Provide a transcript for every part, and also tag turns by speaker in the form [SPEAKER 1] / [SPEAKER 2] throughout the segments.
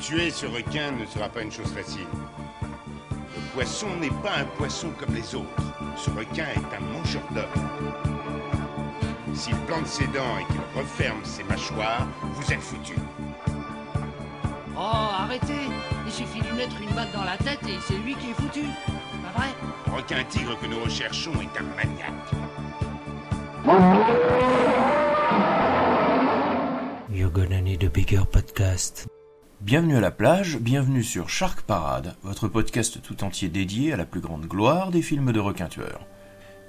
[SPEAKER 1] Tuer ce requin ne sera pas une chose facile. Le poisson n'est pas un poisson comme les autres. Ce requin est un mangeur d'hommes. S'il plante ses dents et qu'il referme ses mâchoires, vous êtes foutus.
[SPEAKER 2] Oh, arrêtez Il suffit de lui mettre une balle dans la tête et c'est lui qui est foutu. Pas vrai?
[SPEAKER 1] Le requin tigre que nous recherchons est un maniaque.
[SPEAKER 3] You're gonna need a bigger podcast.
[SPEAKER 4] Bienvenue à la plage, bienvenue sur Shark Parade, votre podcast tout entier dédié à la plus grande gloire des films de requins tueurs.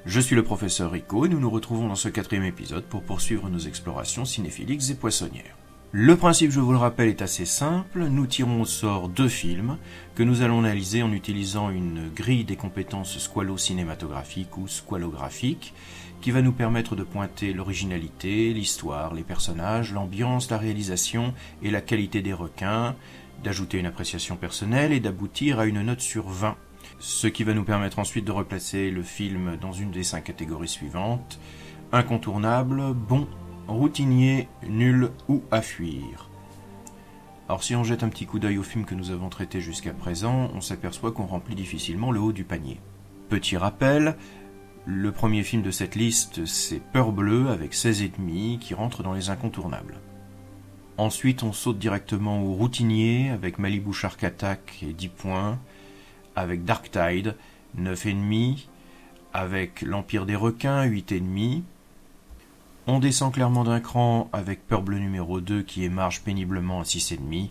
[SPEAKER 4] Je suis le professeur Rico et nous nous retrouvons dans ce quatrième épisode pour poursuivre nos explorations cinéphiliques et poissonnières. Le principe, je vous le rappelle, est assez simple. Nous tirons au sort deux films que nous allons analyser en utilisant une grille des compétences squalo-cinématographiques ou squalographiques qui va nous permettre de pointer l'originalité, l'histoire, les personnages, l'ambiance, la réalisation et la qualité des requins, d'ajouter une appréciation personnelle et d'aboutir à une note sur 20. Ce qui va nous permettre ensuite de replacer le film dans une des cinq catégories suivantes. Incontournable, bon, routinier, nul ou à fuir. Alors si on jette un petit coup d'œil au film que nous avons traité jusqu'à présent, on s'aperçoit qu'on remplit difficilement le haut du panier. Petit rappel, le premier film de cette liste, c'est Peur Bleue avec 16,5 qui rentre dans les incontournables. Ensuite, on saute directement au routinier avec Malibu Shark Attack et 10 points, avec Dark Tide 9,5, avec L'Empire des requins 8,5. On descend clairement d'un cran avec Peur Bleue numéro 2 qui émarge péniblement à 6,5.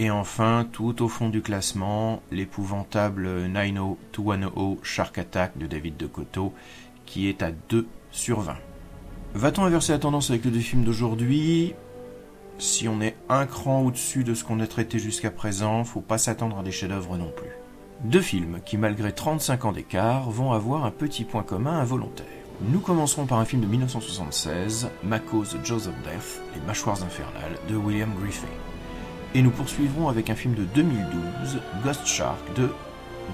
[SPEAKER 4] Et enfin, tout au fond du classement, l'épouvantable 90210 Shark Attack de David de Coteau, qui est à 2 sur 20. Va-t-on inverser la tendance avec les deux films d'aujourd'hui? Si on est un cran au-dessus de ce qu'on a traité jusqu'à présent, faut pas s'attendre à des chefs-d'œuvre non plus. Deux films qui, malgré 35 ans d'écart, vont avoir un petit point commun involontaire. Nous commencerons par un film de 1976, Mako's of Death, Les Mâchoires Infernales, de William Griffith et nous poursuivrons avec un film de 2012, Ghost Shark de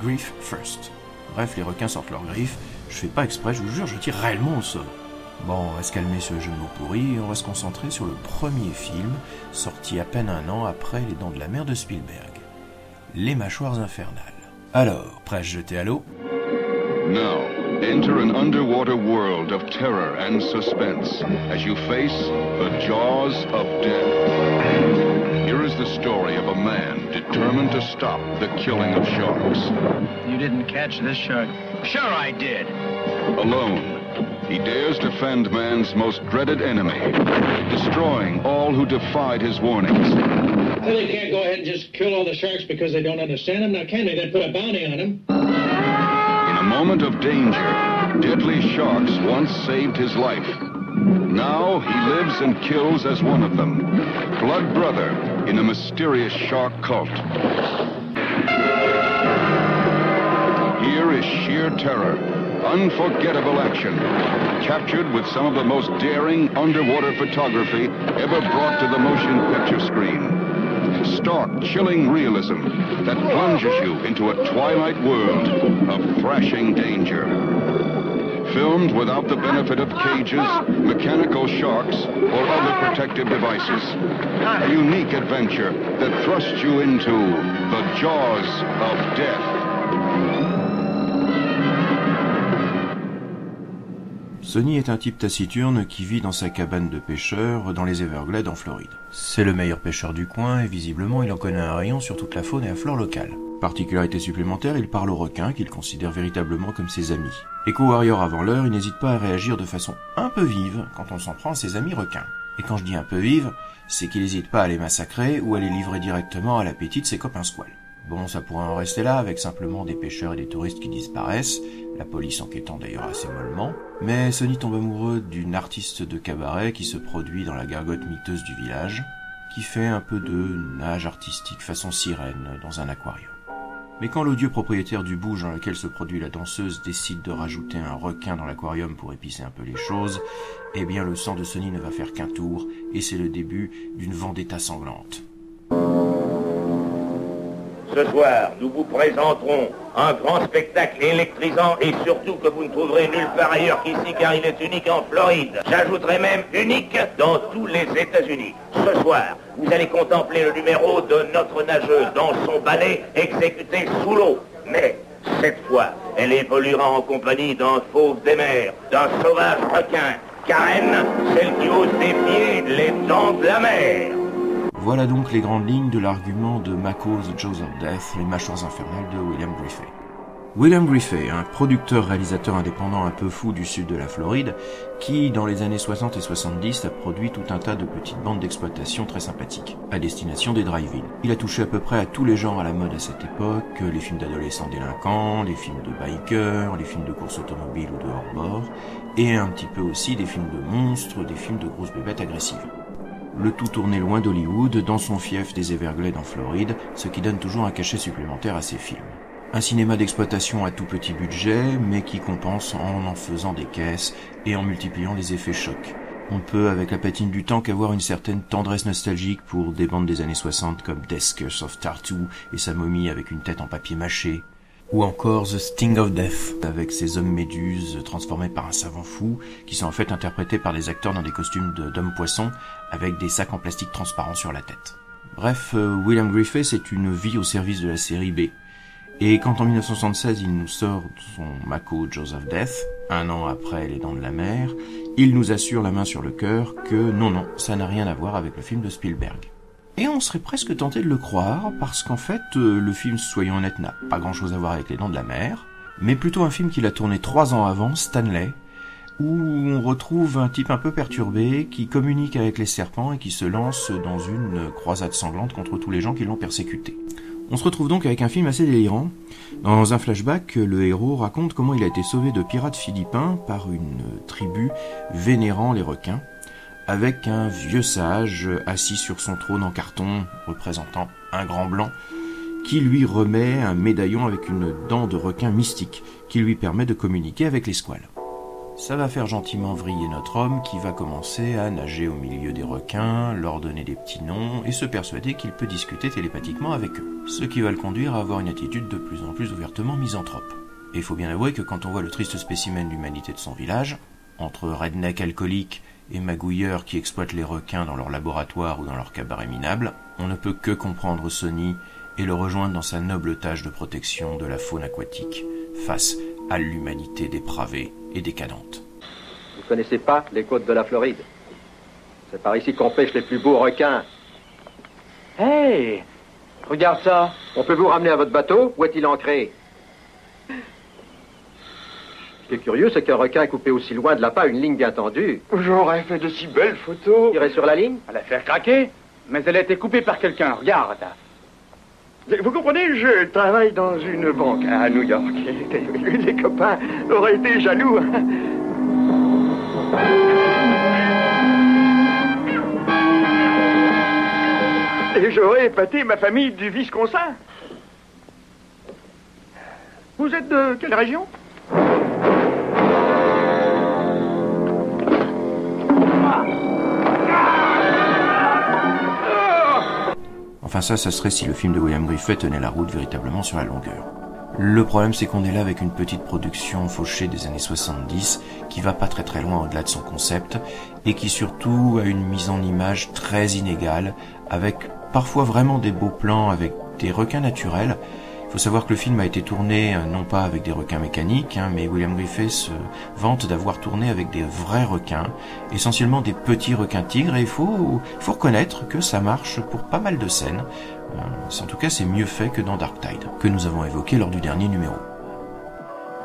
[SPEAKER 4] Griff First. Bref, les requins sortent leurs griffes, je fais pas exprès, je vous jure, je tire réellement au sort. Bon, on va se calmer ce jeu de mots pourri et on va se concentrer sur le premier film, sorti à peine un an après Les Dents de la Mer de Spielberg? Les Mâchoires Infernales. Alors, prêt à jeter à l'eau
[SPEAKER 5] Now, enter an underwater world of terror and suspense as you face the jaws of death. Here is the story of a man determined to stop the killing of sharks.
[SPEAKER 6] You didn't catch this shark. Sure I did.
[SPEAKER 5] Alone, he dares defend man's most dreaded enemy, destroying all who defied his warnings.
[SPEAKER 7] Well, they can't go ahead and just kill all the sharks because they don't understand them. Now, can they? Then put a bounty on them.
[SPEAKER 5] In a moment of danger, deadly sharks once saved his life. Now he lives and kills as one of them, blood brother in a mysterious shark cult. Here is sheer terror, unforgettable action, captured with some of the most daring underwater photography ever brought to the motion picture screen. Stark, chilling realism that plunges you into a twilight world of thrashing danger. Filmed without the benefit of cages, mechanical sharks, or other protective devices. A unique adventure that thrusts you into the jaws of death.
[SPEAKER 4] Sonny est un type taciturne qui vit dans sa cabane de pêcheur dans les Everglades en Floride. C'est le meilleur pêcheur du coin et visiblement il en connaît un rayon sur toute la faune et la flore locale. Particularité supplémentaire, il parle aux requins qu'il considère véritablement comme ses amis. Eco-warrior avant l'heure, il n'hésite pas à réagir de façon un peu vive quand on s'en prend à ses amis requins. Et quand je dis un peu vive, c'est qu'il n'hésite pas à les massacrer ou à les livrer directement à l'appétit de ses copains squales. Bon, ça pourrait en rester là, avec simplement des pêcheurs et des touristes qui disparaissent, la police enquêtant d'ailleurs assez mollement, mais Sonny tombe amoureux d'une artiste de cabaret qui se produit dans la gargote miteuse du village, qui fait un peu de nage artistique façon sirène dans un aquarium. Mais quand l'odieux propriétaire du bouge dans lequel se produit la danseuse décide de rajouter un requin dans l'aquarium pour épicer un peu les choses, eh bien le sang de Sonny ne va faire qu'un tour, et c'est le début d'une vendetta sanglante.
[SPEAKER 8] Ce soir, nous vous présenterons un grand spectacle électrisant et surtout que vous ne trouverez nulle part ailleurs qu'ici car il est unique en Floride. J'ajouterai même unique dans tous les États-Unis. Ce soir, vous allez contempler le numéro de notre nageuse dans son ballet exécuté sous l'eau. Mais cette fois, elle évoluera en compagnie d'un fauve des mers, d'un sauvage requin. Karen, celle qui ose défier les dents de la mer.
[SPEAKER 4] Voilà donc les grandes lignes de l'argument de Mako The Jaws of Death, les mâchoires infernales de William Griffey. William Griffey, un producteur-réalisateur indépendant un peu fou du sud de la Floride, qui, dans les années 60 et 70, a produit tout un tas de petites bandes d'exploitation très sympathiques, à destination des drive-in. Il a touché à peu près à tous les genres à la mode à cette époque, les films d'adolescents délinquants, les films de bikers, les films de course automobile ou de hors-bord, et un petit peu aussi des films de monstres, des films de grosses bébêtes agressives. Le tout tourné loin d'Hollywood, dans son fief des Everglades en Floride, ce qui donne toujours un cachet supplémentaire à ses films. Un cinéma d'exploitation à tout petit budget, mais qui compense en en faisant des caisses et en multipliant les effets chocs. On peut, avec la patine du temps, qu'avoir une certaine tendresse nostalgique pour des bandes des années 60 comme Death of Tartu et sa momie avec une tête en papier mâché, ou encore The Sting of Death, avec ses hommes méduses transformés par un savant fou, qui sont en fait interprétés par des acteurs dans des costumes d'hommes poissons, avec des sacs en plastique transparents sur la tête. Bref, euh, William Griffith, c'est une vie au service de la série B, et quand en 1976 il nous sort son Mako Joseph Death, un an après Les Dents de la Mer, il nous assure la main sur le cœur que non, non, ça n'a rien à voir avec le film de Spielberg. Et on serait presque tenté de le croire, parce qu'en fait, euh, le film, soyons honnêtes, n'a pas grand chose à voir avec Les Dents de la Mer, mais plutôt un film qu'il a tourné trois ans avant, Stanley, où on retrouve un type un peu perturbé qui communique avec les serpents et qui se lance dans une croisade sanglante contre tous les gens qui l'ont persécuté. On se retrouve donc avec un film assez délirant. Dans un flashback, le héros raconte comment il a été sauvé de pirates philippins par une tribu vénérant les requins, avec un vieux sage assis sur son trône en carton représentant un grand blanc, qui lui remet un médaillon avec une dent de requin mystique, qui lui permet de communiquer avec les squales. Ça va faire gentiment vriller notre homme qui va commencer à nager au milieu des requins, leur donner des petits noms et se persuader qu'il peut discuter télépathiquement avec eux. Ce qui va le conduire à avoir une attitude de plus en plus ouvertement misanthrope. Et il faut bien avouer que quand on voit le triste spécimen d'humanité de son village, entre redneck alcooliques et magouilleurs qui exploitent les requins dans leur laboratoire ou dans leur cabaret minable, on ne peut que comprendre Sony et le rejoindre dans sa noble tâche de protection de la faune aquatique face à l'humanité dépravée et décadente.
[SPEAKER 9] Vous connaissez pas les côtes de la Floride? C'est par ici qu'on pêche les plus beaux requins.
[SPEAKER 6] Hey! Regarde ça!
[SPEAKER 9] On peut vous ramener à votre bateau? Où est-il ancré? Ce qui est curieux, c'est qu'un requin coupé aussi loin de là pas une ligne bien tendue.
[SPEAKER 6] J'aurais fait de si belles photos.
[SPEAKER 9] Tirer sur la ligne
[SPEAKER 6] À la faire craquer Mais elle a été coupée par quelqu'un, regarde. Vous comprenez, je travaille dans une banque à New York. Les copains auraient été jaloux. Et j'aurais épaté ma famille du Wisconsin. Vous êtes de quelle région?
[SPEAKER 4] Enfin ça, ça serait si le film de William Griffith tenait la route véritablement sur la longueur. Le problème, c'est qu'on est là avec une petite production fauchée des années 70 qui va pas très très loin au-delà de son concept et qui surtout a une mise en image très inégale avec parfois vraiment des beaux plans avec des requins naturels. Faut savoir que le film a été tourné euh, non pas avec des requins mécaniques, hein, mais William Griffith se vante d'avoir tourné avec des vrais requins, essentiellement des petits requins tigres, et il faut, faut reconnaître que ça marche pour pas mal de scènes. Euh, en tout cas, c'est mieux fait que dans Dark Tide, que nous avons évoqué lors du dernier numéro.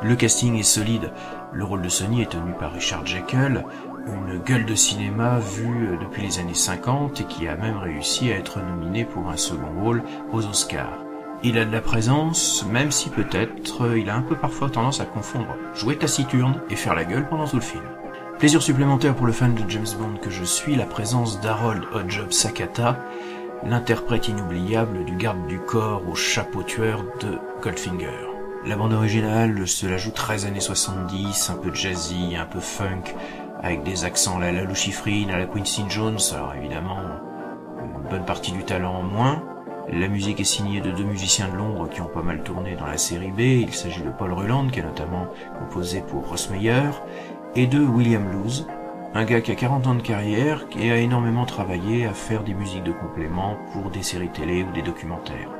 [SPEAKER 4] Le casting est solide. Le rôle de Sonny est tenu par Richard Jekyll, une gueule de cinéma vue depuis les années 50 et qui a même réussi à être nominé pour un second rôle aux Oscars. Il a de la présence, même si peut-être euh, il a un peu parfois tendance à confondre jouer taciturne et faire la gueule pendant tout le film. Plaisir supplémentaire pour le fan de James Bond que je suis, la présence d'Harold Oddjob Sakata, l'interprète inoubliable du garde du corps au chapeau tueur de Goldfinger. La bande originale se la joue 13 années 70, un peu jazzy, un peu funk, avec des accents à la Lalo Schifrin, à la Quincy Jones, alors évidemment, une bonne partie du talent en moins. La musique est signée de deux musiciens de l'ombre qui ont pas mal tourné dans la série B. Il s'agit de Paul Ruland, qui a notamment composé pour Ross Meyer, et de William Luz, un gars qui a 40 ans de carrière et a énormément travaillé à faire des musiques de complément pour des séries télé ou des documentaires.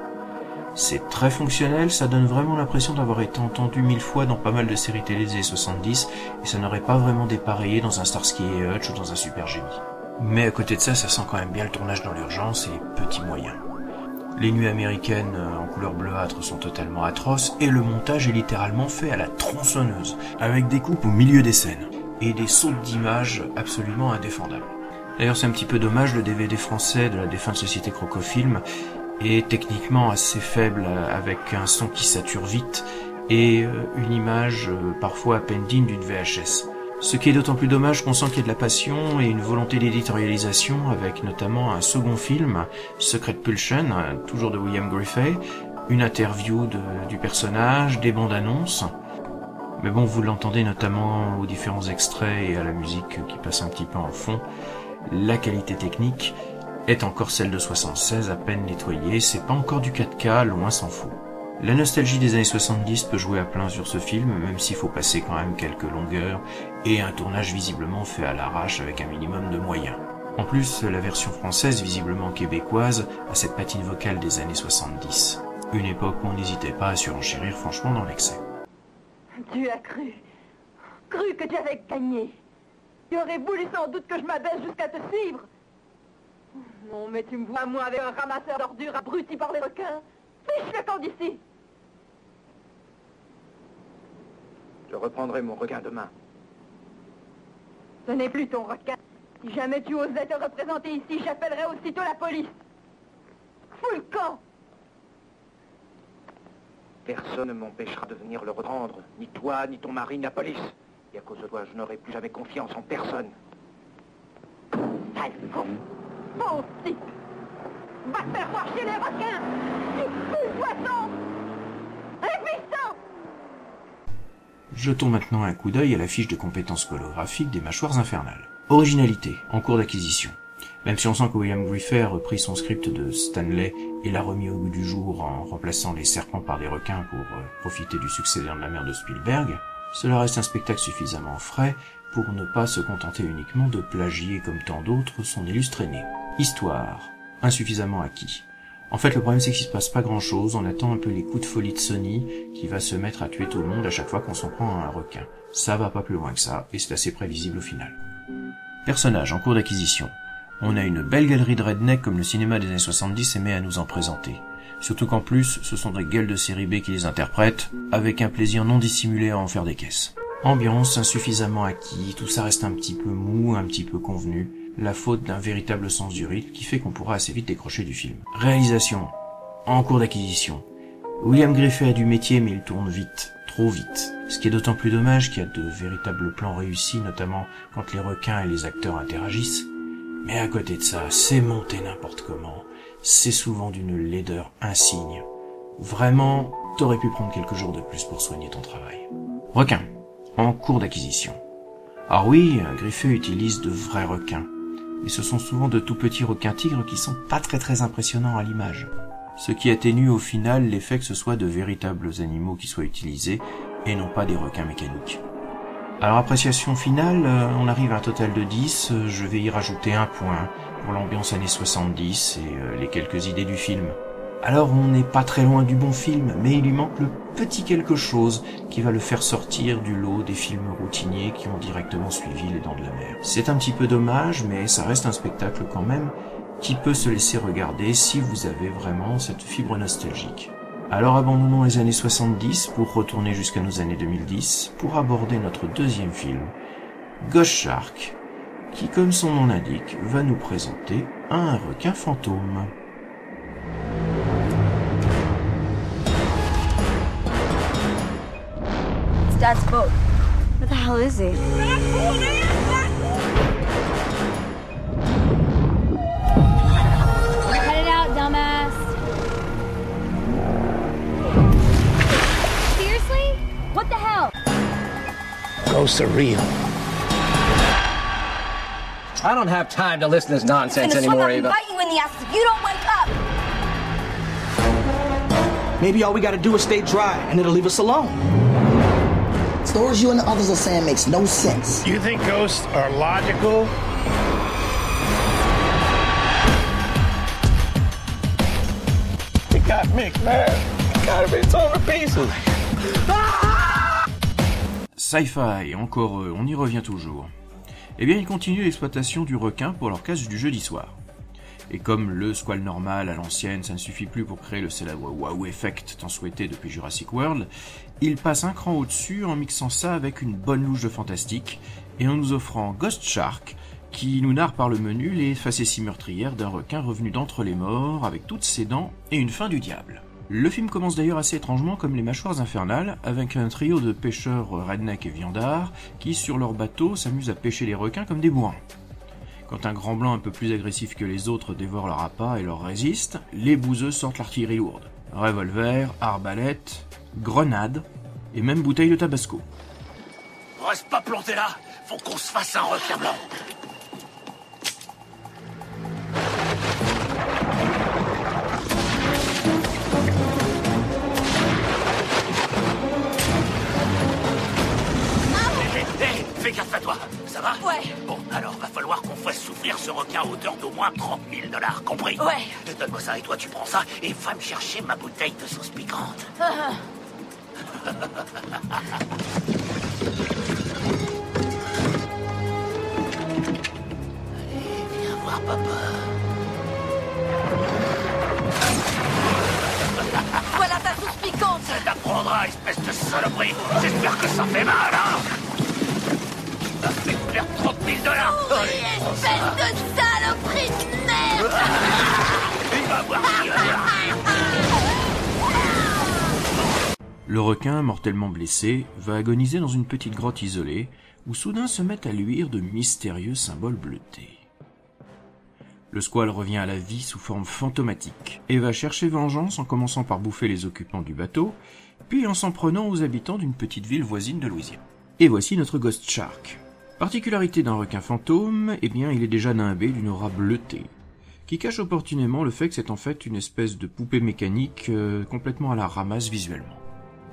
[SPEAKER 4] C'est très fonctionnel, ça donne vraiment l'impression d'avoir été entendu mille fois dans pas mal de séries télé des années 70 et ça n'aurait pas vraiment dépareillé dans un Starsky et Hutch ou dans un Super Génie. Mais à côté de ça, ça sent quand même bien le tournage dans l'urgence et les petits moyens. Les nuits américaines euh, en couleur bleuâtre sont totalement atroces et le montage est littéralement fait à la tronçonneuse, avec des coupes au milieu des scènes et des sautes d'images absolument indéfendables. D'ailleurs, c'est un petit peu dommage, le DVD français de la défunte société Crocofilm est techniquement assez faible avec un son qui sature vite et euh, une image euh, parfois à peine digne d'une VHS. Ce qui est d'autant plus dommage qu'on sent qu'il y a de la passion et une volonté d'éditorialisation avec notamment un second film, Secret Pulsion, toujours de William Griffey, une interview du personnage, des bandes annonces. Mais bon, vous l'entendez notamment aux différents extraits et à la musique qui passe un petit peu en fond. La qualité technique est encore celle de 76 à peine nettoyée, c'est pas encore du 4K, loin s'en faut. La nostalgie des années 70 peut jouer à plein sur ce film, même s'il faut passer quand même quelques longueurs et un tournage visiblement fait à l'arrache avec un minimum de moyens. En plus, la version française, visiblement québécoise, a cette patine vocale des années 70. Une époque où on n'hésitait pas à surenchérir franchement dans l'excès.
[SPEAKER 10] Tu as cru, cru que tu avais gagné. Tu aurais voulu sans doute que je m'abaisse jusqu'à te suivre. Non, mais tu me vois, moi, avec un ramasseur d'ordures abruti par les requins. Fiche le camp d'ici.
[SPEAKER 6] Je reprendrai mon requin demain.
[SPEAKER 10] Ce n'est plus ton requin. Si jamais tu osais te représenter ici, j'appellerai aussitôt la police. Fous le camp
[SPEAKER 6] Personne ne m'empêchera de venir le reprendre. Ni toi, ni ton mari, ni la police. Et à cause de toi, je n'aurai plus jamais confiance en personne.
[SPEAKER 10] Sale con Bon type Va te faire voir chez les requins Tu fous poisson
[SPEAKER 4] Jetons maintenant un coup d'œil à la fiche de compétences holographiques des mâchoires infernales. Originalité, en cours d'acquisition. Même si on sent que William Griffey a repris son script de Stanley et l'a remis au goût du jour en remplaçant les serpents par des requins pour euh, profiter du succès de la mer de Spielberg, cela reste un spectacle suffisamment frais pour ne pas se contenter uniquement de plagier comme tant d'autres son illustre aîné. Histoire. Insuffisamment acquis. En fait, le problème c'est qu'il se passe pas grand chose, on attend un peu les coups de folie de Sony qui va se mettre à tuer tout le monde à chaque fois qu'on s'en prend à un requin. Ça va pas plus loin que ça, et c'est assez prévisible au final. Personnage en cours d'acquisition. On a une belle galerie de redneck comme le cinéma des années 70 aimait à nous en présenter. Surtout qu'en plus, ce sont des gueules de série B qui les interprètent, avec un plaisir non dissimulé à en faire des caisses. Ambiance insuffisamment acquis, tout ça reste un petit peu mou, un petit peu convenu, la faute d'un véritable sens du rythme qui fait qu'on pourra assez vite décrocher du film. Réalisation. En cours d'acquisition. William Griffith a du métier mais il tourne vite, trop vite. Ce qui est d'autant plus dommage qu'il y a de véritables plans réussis, notamment quand les requins et les acteurs interagissent. Mais à côté de ça, c'est monté n'importe comment. C'est souvent d'une laideur insigne. Vraiment, t'aurais pu prendre quelques jours de plus pour soigner ton travail. Requin. En cours d'acquisition. Ah oui, Griffith utilise de vrais requins. Mais ce sont souvent de tout petits requins tigres qui sont pas très très impressionnants à l'image. Ce qui atténue au final l'effet que ce soit de véritables animaux qui soient utilisés et non pas des requins mécaniques. Alors appréciation finale, euh, on arrive à un total de 10, euh, je vais y rajouter un point pour l'ambiance années 70 et euh, les quelques idées du film. Alors on n'est pas très loin du bon film, mais il lui manque le petit quelque chose qui va le faire sortir du lot des films routiniers qui ont directement suivi Les Dents de la Mer. C'est un petit peu dommage, mais ça reste un spectacle quand même qui peut se laisser regarder si vous avez vraiment cette fibre nostalgique. Alors abandonnons les années 70 pour retourner jusqu'à nos années 2010 pour aborder notre deuxième film, Ghost Shark, qui comme son nom l'indique va nous présenter un requin fantôme.
[SPEAKER 11] Dad's boat. Where the hell is he?
[SPEAKER 12] Cut it out, dumbass. Seriously? What the hell?
[SPEAKER 13] Ghosts are real.
[SPEAKER 14] I don't have time to listen to this nonsense
[SPEAKER 11] Gonna
[SPEAKER 14] anymore,
[SPEAKER 11] up and
[SPEAKER 14] Ava.
[SPEAKER 11] bite you in the ass if you don't wake up.
[SPEAKER 14] Maybe all we gotta do is stay dry and it'll leave us alone.
[SPEAKER 15] Stories you and the others are saying makes no sense.
[SPEAKER 13] You think ghosts are logical? It got Mick mad. Got him torn to pieces.
[SPEAKER 4] Sci-fi, encore eux, on y revient toujours. Eh bien, ils continuent l'exploitation du requin pour leur casse du jeudi soir. Et comme le squal normal à l'ancienne, ça ne suffit plus pour créer le célèbre wow effect tant souhaité depuis Jurassic World, ils passent un cran au-dessus en mixant ça avec une bonne louche de fantastique et en nous offrant Ghost Shark, qui nous narre par le menu les facéties meurtrières d'un requin revenu d'entre les morts avec toutes ses dents et une fin du diable. Le film commence d'ailleurs assez étrangement comme les mâchoires infernales, avec un trio de pêcheurs redneck et viandards qui, sur leur bateau, s'amusent à pêcher les requins comme des bourrins. Quand un grand blanc un peu plus agressif que les autres dévore leur appât et leur résiste, les bouseux sortent l'artillerie lourde. Revolver, arbalète, grenades et même bouteille de tabasco.
[SPEAKER 8] Reste pas planté là. Faut qu'on se fasse un requin blanc. Hé, hé, fais gaffe à toi, ça va
[SPEAKER 10] Ouais.
[SPEAKER 8] Bon, alors va falloir qu'on fasse souffrir ce requin à hauteur d'au moins 30 000 dollars, compris
[SPEAKER 10] Ouais.
[SPEAKER 8] Donne-moi ça et toi tu prends ça et va me chercher ma bouteille de sauce piquante.
[SPEAKER 10] Ah,
[SPEAKER 8] Viens voir papa.
[SPEAKER 10] Voilà ta sauce piquante
[SPEAKER 8] Ça t'apprendra, espèce de saloperie J'espère que ça fait mal, hein perdre 30 000 dollars
[SPEAKER 10] Espèce de saloperie de merde
[SPEAKER 8] Il va voir ce qu'il va faire.
[SPEAKER 4] Le requin, mortellement blessé, va agoniser dans une petite grotte isolée, où soudain se mettent à luire de mystérieux symboles bleutés. Le squale revient à la vie sous forme fantomatique, et va chercher vengeance en commençant par bouffer les occupants du bateau, puis en s'en prenant aux habitants d'une petite ville voisine de Louisiane. Et voici notre Ghost Shark. Particularité d'un requin fantôme, eh bien il est déjà nimbé d'une aura bleutée, qui cache opportunément le fait que c'est en fait une espèce de poupée mécanique euh, complètement à la ramasse visuellement.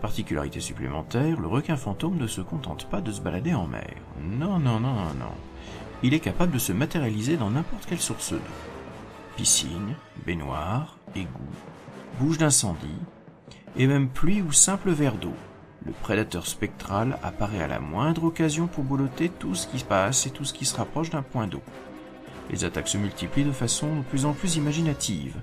[SPEAKER 4] Particularité supplémentaire, le requin fantôme ne se contente pas de se balader en mer. Non, non, non, non, non. Il est capable de se matérialiser dans n'importe quelle source d'eau. Piscine, baignoire, égout, bouche d'incendie, et même pluie ou simple verre d'eau. Le prédateur spectral apparaît à la moindre occasion pour boulotter tout ce qui se passe et tout ce qui se rapproche d'un point d'eau. Les attaques se multiplient de façon de plus en plus imaginative.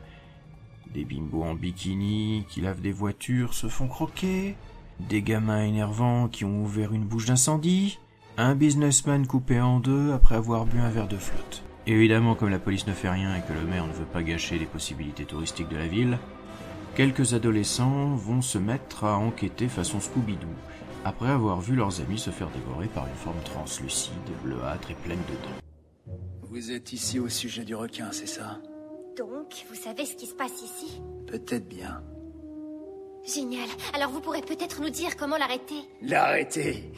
[SPEAKER 4] Des bimbos en bikini qui lavent des voitures se font croquer, des gamins énervants qui ont ouvert une bouche d'incendie, un businessman coupé en deux après avoir bu un verre de flotte. Évidemment, comme la police ne fait rien et que le maire ne veut pas gâcher les possibilités touristiques de la ville, quelques adolescents vont se mettre à enquêter façon Scooby-Doo, après avoir vu leurs amis se faire dévorer par une forme translucide, bleuâtre et pleine de dents.
[SPEAKER 16] Vous êtes ici au sujet du requin, c'est ça?
[SPEAKER 17] Donc, vous savez ce qui se passe ici?
[SPEAKER 16] Peut-être bien.
[SPEAKER 17] Génial. Alors vous pourrez peut-être nous dire comment l'arrêter?
[SPEAKER 16] L'arrêter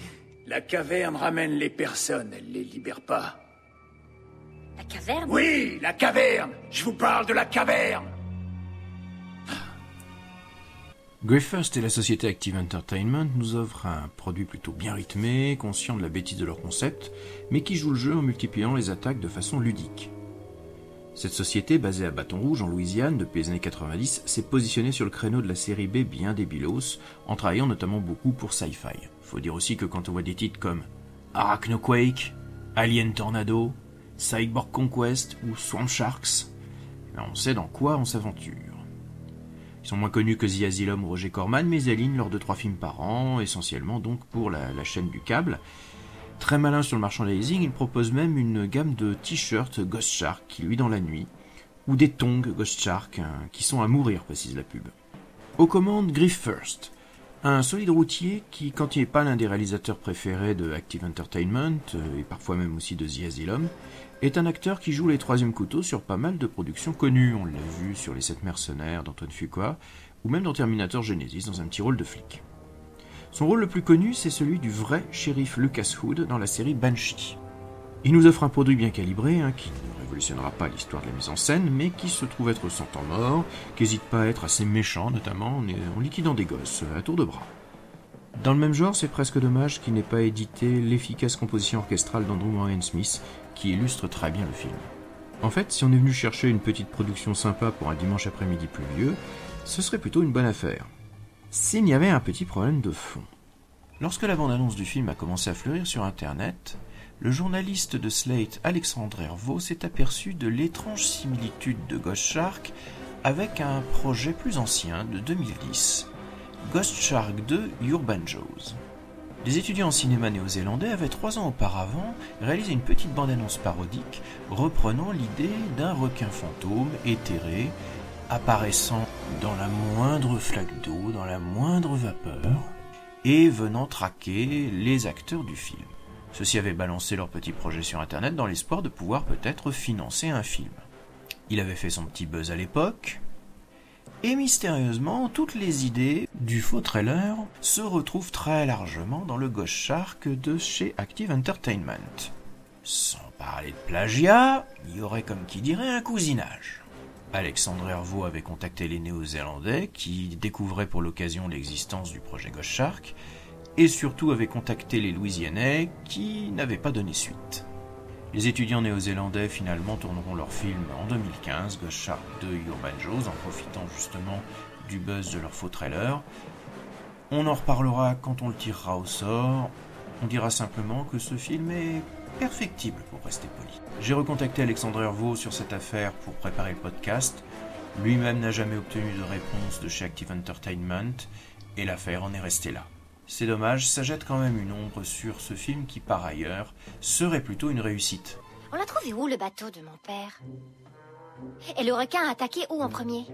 [SPEAKER 16] La caverne ramène les personnes, elle les libère pas.
[SPEAKER 17] La caverne?
[SPEAKER 16] Oui, la caverne Je vous parle de la caverne
[SPEAKER 4] Griffiths et la société Active Entertainment nous offrent un produit plutôt bien rythmé, conscient de la bêtise de leur concept, mais qui joue le jeu en multipliant les attaques de façon ludique. Cette société, basée à Bâton Rouge, en Louisiane, depuis les années 90, s'est positionnée sur le créneau de la série B bien débilos, en travaillant notamment beaucoup pour Sci-Fi. Faut dire aussi que quand on voit des titres comme Arachnoquake, Alien Tornado, Cyborg Conquest ou Swamp Sharks, ben on sait dans quoi on s'aventure. Ils sont moins connus que The Asylum ou Roger Corman, mais alignent leurs 2-3 films par an, essentiellement donc pour la, la chaîne du câble. Très malin sur le merchandising, il propose même une gamme de t-shirts Ghost Shark qui lui dans la nuit, ou des tongs Ghost Shark hein, qui sont à mourir, précise la pub. Aux commandes Griff First, un solide routier qui, quand il n'est pas l'un des réalisateurs préférés de Active Entertainment, euh, et parfois même aussi de The Asylum, est un acteur qui joue les troisième couteaux sur pas mal de productions connues. On l'a vu sur Les Sept Mercenaires d'Antoine Fuqua, ou même dans Terminator Genesis dans un petit rôle de flic. Son rôle le plus connu, c'est celui du vrai shérif Lucas Hood dans la série Banshee. Il nous offre un produit bien calibré, hein, qui ne révolutionnera pas l'histoire de la mise en scène, mais qui se trouve être sans temps mort, qui n'hésite pas à être assez méchant, notamment en, en liquidant des gosses à tour de bras. Dans le même genre, c'est presque dommage qu'il n'ait pas édité l'efficace composition orchestrale d'Andrew Morgan Smith, qui illustre très bien le film. En fait, si on est venu chercher une petite production sympa pour un dimanche après-midi pluvieux, ce serait plutôt une bonne affaire. S'il y avait un petit problème de fond. Lorsque la bande-annonce du film a commencé à fleurir sur Internet, le journaliste de Slate Alexandre Hervaux s'est aperçu de l'étrange similitude de Ghost Shark avec un projet plus ancien de 2010, Ghost Shark 2 Urban Jaws. Les étudiants en cinéma néo-zélandais avaient trois ans auparavant réalisé une petite bande-annonce parodique reprenant l'idée d'un requin fantôme éthéré apparaissant dans la moindre flaque d'eau, dans la moindre vapeur, et venant traquer les acteurs du film. Ceux-ci avaient balancé leur petit projet sur Internet dans l'espoir de pouvoir peut-être financer un film. Il avait fait son petit buzz à l'époque, et mystérieusement, toutes les idées du faux trailer se retrouvent très largement dans le Ghost Shark de chez Active Entertainment. Sans parler de plagiat, il y aurait comme qui dirait un cousinage. Alexandre Hervaux avait contacté les Néo-Zélandais qui découvraient pour l'occasion l'existence du projet Ghost Shark et surtout avait contacté les Louisianais qui n'avaient pas donné suite. Les étudiants néo-zélandais finalement tourneront leur film en 2015, Ghost Shark 2 Urban Jaws, en profitant justement du buzz de leur faux trailer. On en reparlera quand on le tirera au sort. On dira simplement que ce film est perfectible pour rester poli. J'ai recontacté Alexandre Hervaux sur cette affaire pour préparer le podcast. Lui-même n'a jamais obtenu de réponse de chez Active Entertainment et l'affaire en est restée là. C'est dommage, ça jette quand même une ombre sur ce film qui, par ailleurs, serait plutôt une réussite.
[SPEAKER 17] On l'a trouvé où le bateau de mon père? Et le requin a attaqué où en premier?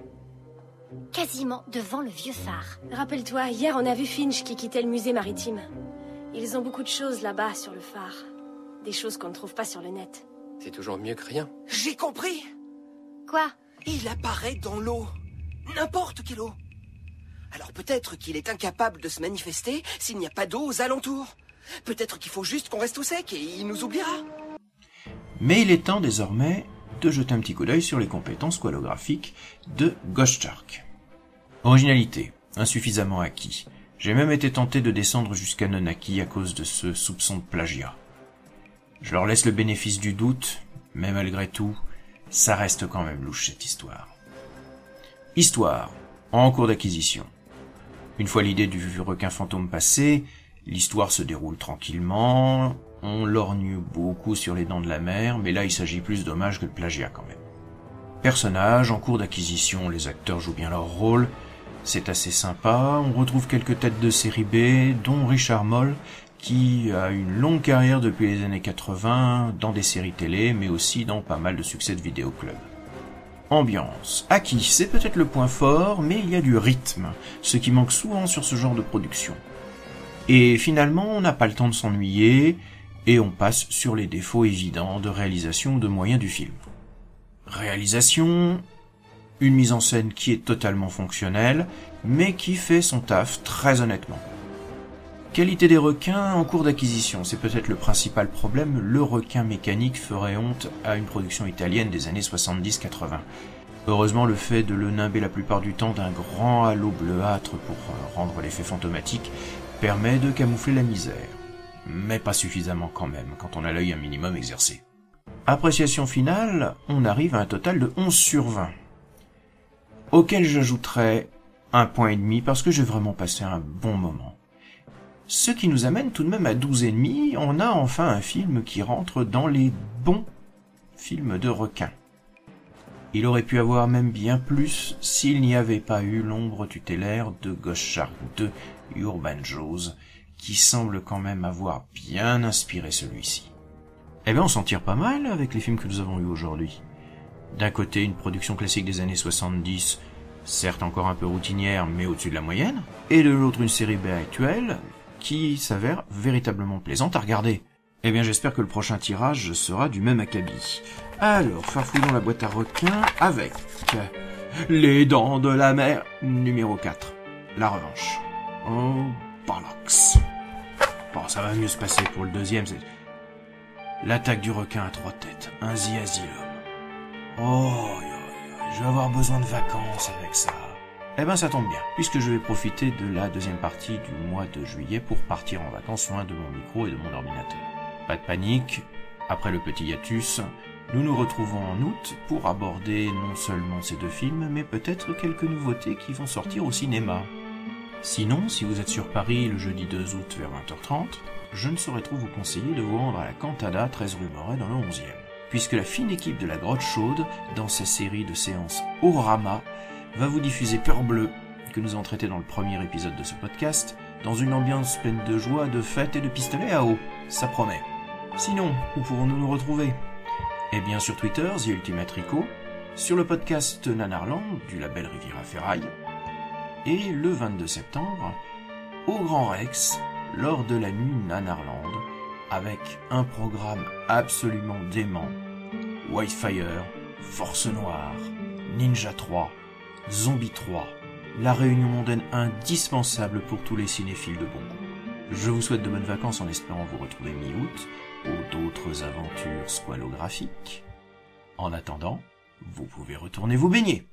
[SPEAKER 17] Quasiment devant le vieux phare.
[SPEAKER 18] Rappelle-toi, hier on a vu Finch qui quittait le musée maritime. Ils ont beaucoup de choses là-bas sur le phare. Des choses qu'on ne trouve pas sur le net.
[SPEAKER 19] C'est toujours mieux que rien.
[SPEAKER 20] J'ai compris
[SPEAKER 17] Quoi?
[SPEAKER 20] Il apparaît dans l'eau. N'importe quelle eau. Alors peut-être qu'il est incapable de se manifester s'il n'y a pas d'eau aux alentours. Peut-être qu'il faut juste qu'on reste au sec et il nous oubliera.
[SPEAKER 4] Mais il est temps désormais de jeter un petit coup d'œil sur les compétences squalographiques de Ghost Shark. Originalité, insuffisamment acquis. J'ai même été tenté de descendre jusqu'à non à cause de ce soupçon de plagiat. Je leur laisse le bénéfice du doute, mais malgré tout, ça reste quand même louche cette histoire. Histoire, en cours d'acquisition. Une fois l'idée du requin fantôme passée, l'histoire se déroule tranquillement, on lorgne beaucoup sur les dents de la mer, mais là il s'agit plus d'hommage que de plagiat quand même. Personnages, en cours d'acquisition, les acteurs jouent bien leur rôle, c'est assez sympa, on retrouve quelques têtes de série B, dont Richard Moll, qui a une longue carrière depuis les années 80 dans des séries télé, mais aussi dans pas mal de succès de vidéoclubs. Ambiance. Acquis, c'est peut-être le point fort, mais il y a du rythme, ce qui manque souvent sur ce genre de production. Et finalement, on n'a pas le temps de s'ennuyer, et on passe sur les défauts évidents de réalisation ou de moyens du film. Réalisation, une mise en scène qui est totalement fonctionnelle, mais qui fait son taf très honnêtement. Qualité des requins en cours d'acquisition, c'est peut-être le principal problème, le requin mécanique ferait honte à une production italienne des années 70-80. Heureusement, le fait de le nimber la plupart du temps d'un grand halo bleuâtre pour euh, rendre l'effet fantomatique permet de camoufler la misère. Mais pas suffisamment quand même, quand on a l'œil un minimum exercé. Appréciation finale, on arrive à un total de 11 sur 20. Auquel j'ajouterai un point et demi parce que j'ai vraiment passé un bon moment. Ce qui nous amène tout de même à 12,5, on a enfin un film qui rentre dans les bons films de requins. Il aurait pu avoir même bien plus s'il n'y avait pas eu l'ombre tutélaire de Ghost Shark 2 Urban Jaws, qui semble quand même avoir bien inspiré celui-ci. Eh bien, on s'en tire pas mal avec les films que nous avons eus aujourd'hui. D'un côté, une production classique des années 70, certes encore un peu routinière, mais au-dessus de la moyenne, et de l'autre une série B actuelle, qui s'avère véritablement plaisante à regarder. Eh bien j'espère que le prochain tirage sera du même acabit. Alors, farfouillons la boîte à requins avec Les Dents de la Mer numéro 4. La revanche. Oh, bollocks. Bon, ça va mieux se passer pour le deuxième. L'attaque du requin à trois têtes, un Asylum. Oh, je vais avoir besoin de vacances avec ça. Eh ben ça tombe bien, puisque je vais profiter de la deuxième partie du mois de juillet pour partir en vacances loin de mon micro et de mon ordinateur. Pas de panique, après le petit hiatus, nous nous retrouvons en août pour aborder non seulement ces deux films, mais peut-être quelques nouveautés qui vont sortir au cinéma. Sinon, si vous êtes sur Paris le jeudi 2 août vers 20h30, je ne saurais trop vous conseiller de vous rendre à la Cantada 13 rue Moret dans le 11e, puisque la fine équipe de la Grotte Chaude, dans sa série de séances Orama, va vous diffuser Peur Bleue, que nous avons traité dans le premier épisode de ce podcast, dans une ambiance pleine de joie, de fête et de pistolets à eau. Ça promet. Sinon, où pourrons-nous nous retrouver? Eh bien sur Twitter, The Ultimate Rico, sur le podcast Nanarland du label Riviera Ferraille, et le 22 septembre, au Grand Rex, lors de la nuit Nanarland, avec un programme absolument dément. Whitefire, Force Noire, Ninja 3, Zombie 3, la réunion mondaine indispensable pour tous les cinéphiles de bon goût. Je vous souhaite de bonnes vacances en espérant vous retrouver mi-août pour d'autres aventures squalographiques. En attendant, vous pouvez retourner vous baigner.